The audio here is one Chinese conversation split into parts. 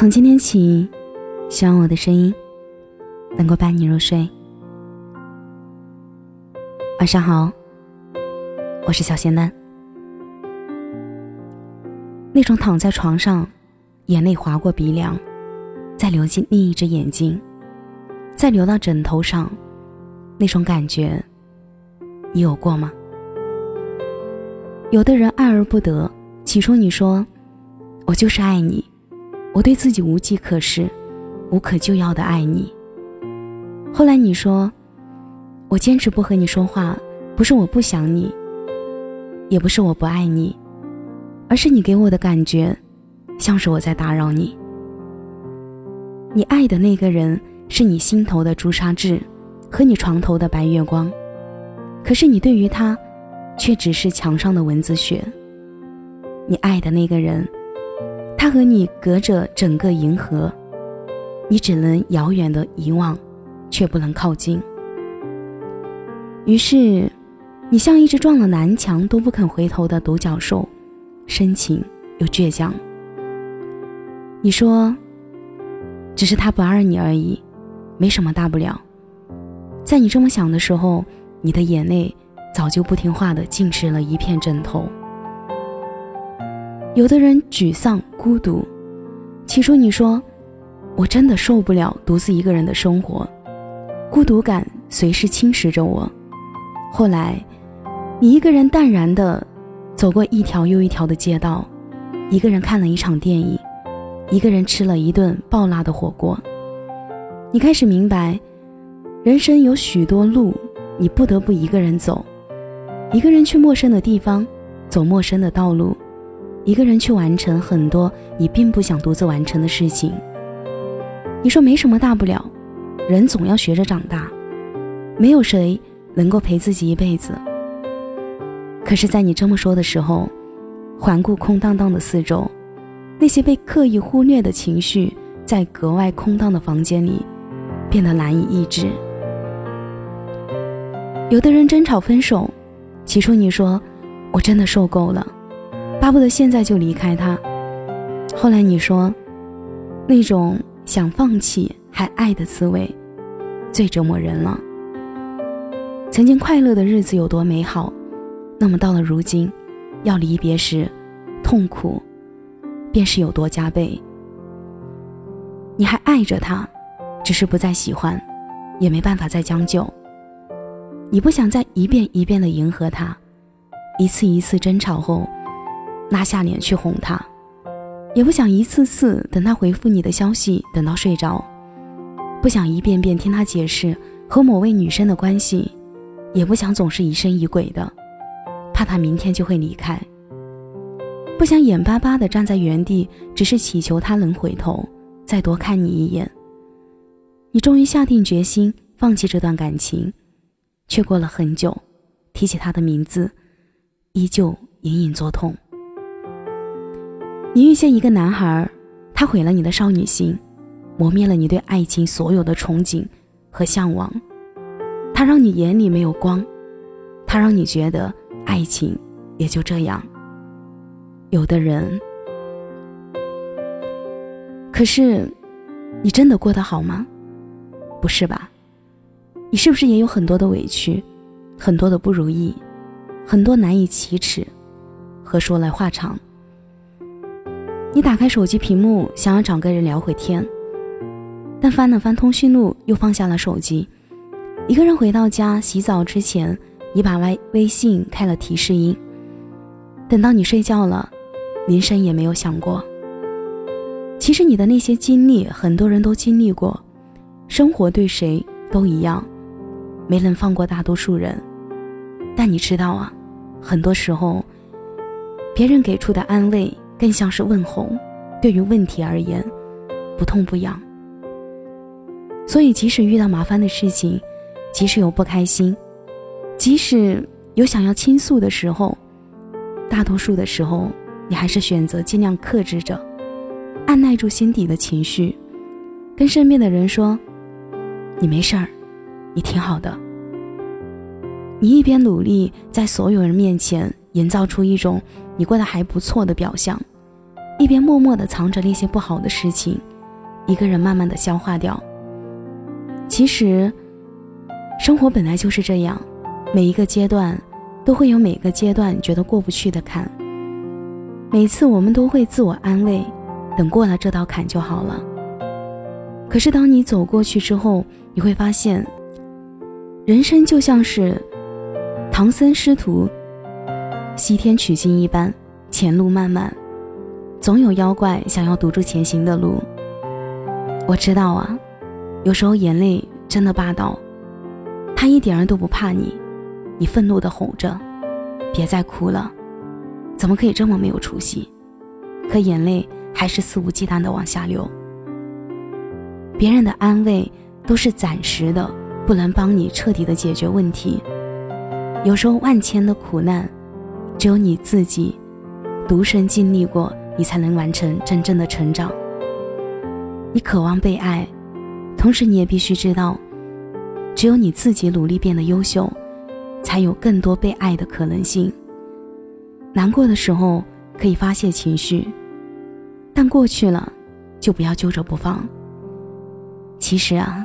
从今天起，希望我的声音能够伴你入睡。晚上好，我是小仙丹。那种躺在床上，眼泪划过鼻梁，再流进另一只眼睛，再流到枕头上，那种感觉，你有过吗？有的人爱而不得，起初你说，我就是爱你，我对自己无计可施，无可救药的爱你。后来你说，我坚持不和你说话，不是我不想你，也不是我不爱你，而是你给我的感觉，像是我在打扰你。你爱的那个人是你心头的朱砂痣，和你床头的白月光，可是你对于他。却只是墙上的蚊子血。你爱的那个人，他和你隔着整个银河，你只能遥远的遗忘，却不能靠近。于是，你像一只撞了南墙都不肯回头的独角兽，深情又倔强。你说，只是他不爱你而已，没什么大不了。在你这么想的时候，你的眼泪。早就不听话的浸湿了一片枕头。有的人沮丧孤独，起初你说，我真的受不了独自一个人的生活，孤独感随时侵蚀着我。后来，你一个人淡然的走过一条又一条的街道，一个人看了一场电影，一个人吃了一顿爆辣的火锅。你开始明白，人生有许多路，你不得不一个人走。一个人去陌生的地方，走陌生的道路；一个人去完成很多你并不想独自完成的事情。你说没什么大不了，人总要学着长大，没有谁能够陪自己一辈子。可是，在你这么说的时候，环顾空荡荡的四周，那些被刻意忽略的情绪，在格外空荡的房间里，变得难以抑制。有的人争吵分手。起初你说，我真的受够了，巴不得现在就离开他。后来你说，那种想放弃还爱的滋味，最折磨人了。曾经快乐的日子有多美好，那么到了如今，要离别时，痛苦，便是有多加倍。你还爱着他，只是不再喜欢，也没办法再将就。你不想再一遍一遍的迎合他，一次一次争吵后，拉下脸去哄他，也不想一次次等他回复你的消息等到睡着，不想一遍遍听他解释和某位女生的关系，也不想总是疑神疑鬼的，怕他明天就会离开，不想眼巴巴的站在原地，只是祈求他能回头再多看你一眼。你终于下定决心放弃这段感情。却过了很久，提起他的名字，依旧隐隐作痛。你遇见一个男孩，他毁了你的少女心，磨灭了你对爱情所有的憧憬和向往。他让你眼里没有光，他让你觉得爱情也就这样。有的人，可是，你真的过得好吗？不是吧？你是不是也有很多的委屈，很多的不如意，很多难以启齿和说来话长？你打开手机屏幕，想要找个人聊会天，但翻了翻通讯录，又放下了手机。一个人回到家，洗澡之前，你把微微信开了提示音。等到你睡觉了，铃声也没有响过。其实你的那些经历，很多人都经历过，生活对谁都一样。没能放过大多数人，但你知道啊，很多时候，别人给出的安慰更像是问候，对于问题而言，不痛不痒。所以，即使遇到麻烦的事情，即使有不开心，即使有想要倾诉的时候，大多数的时候，你还是选择尽量克制着，按耐住心底的情绪，跟身边的人说：“你没事儿。”你挺好的，你一边努力在所有人面前营造出一种你过得还不错的表象，一边默默的藏着那些不好的事情，一个人慢慢的消化掉。其实，生活本来就是这样，每一个阶段都会有每个阶段觉得过不去的坎。每次我们都会自我安慰，等过了这道坎就好了。可是当你走过去之后，你会发现，人生就像是唐僧师徒西天取经一般，前路漫漫，总有妖怪想要堵住前行的路。我知道啊，有时候眼泪真的霸道，他一点儿都不怕你，你愤怒的吼着：“别再哭了，怎么可以这么没有出息？”可眼泪还是肆无忌惮的往下流。别人的安慰都是暂时的，不能帮你彻底的解决问题。有时候万千的苦难，只有你自己独身经历过，你才能完成真正的成长。你渴望被爱，同时你也必须知道，只有你自己努力变得优秀，才有更多被爱的可能性。难过的时候可以发泄情绪，但过去了，就不要揪着不放。其实啊，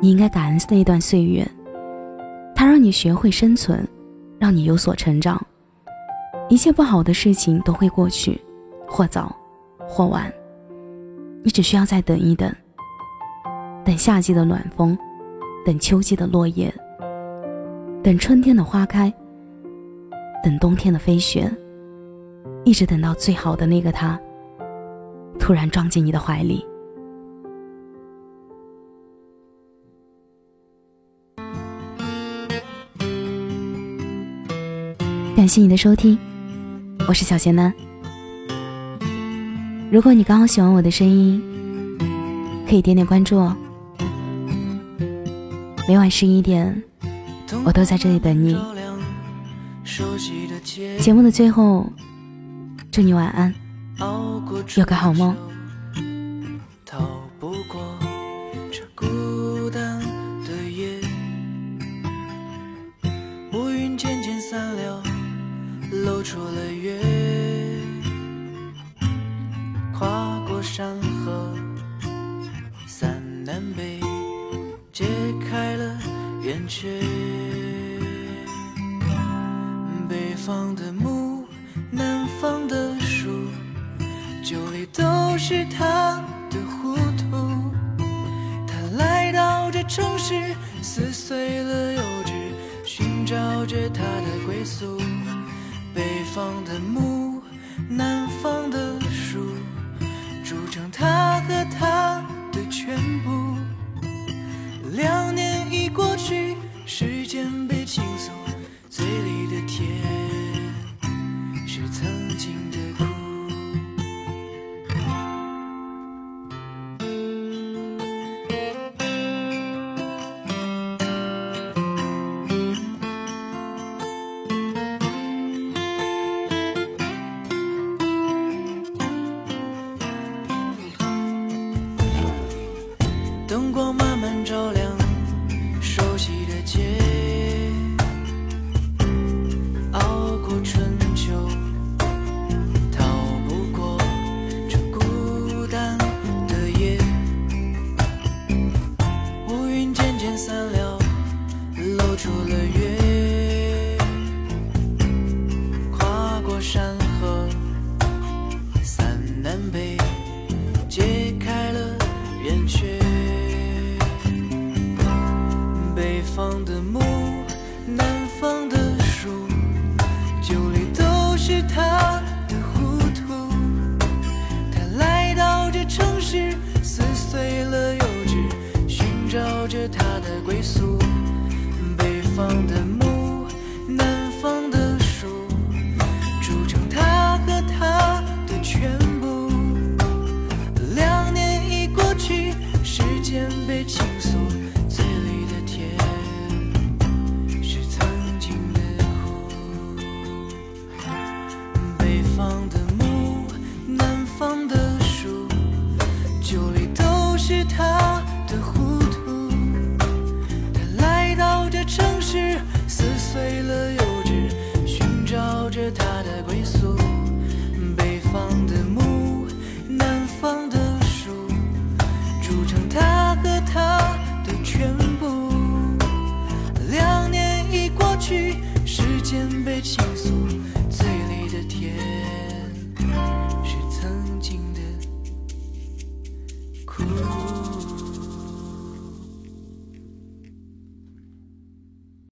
你应该感恩那段岁月，它让你学会生存，让你有所成长。一切不好的事情都会过去，或早，或晚。你只需要再等一等，等夏季的暖风，等秋季的落叶，等春天的花开，等冬天的飞雪，一直等到最好的那个他，突然撞进你的怀里。感谢你的收听，我是小贤男。如果你刚好喜欢我的声音，可以点点关注哦。每晚十一点，我都在这里等你。节目的最后，祝你晚安，有个好梦。露出了月，跨过山河，三南北，揭开了圆缺。北方的木，南方的树，酒里都是他的糊涂。他来到这城市，撕碎了幼稚，寻找着他的归宿。北方的木，南方的，铸成他和他的全部。方的，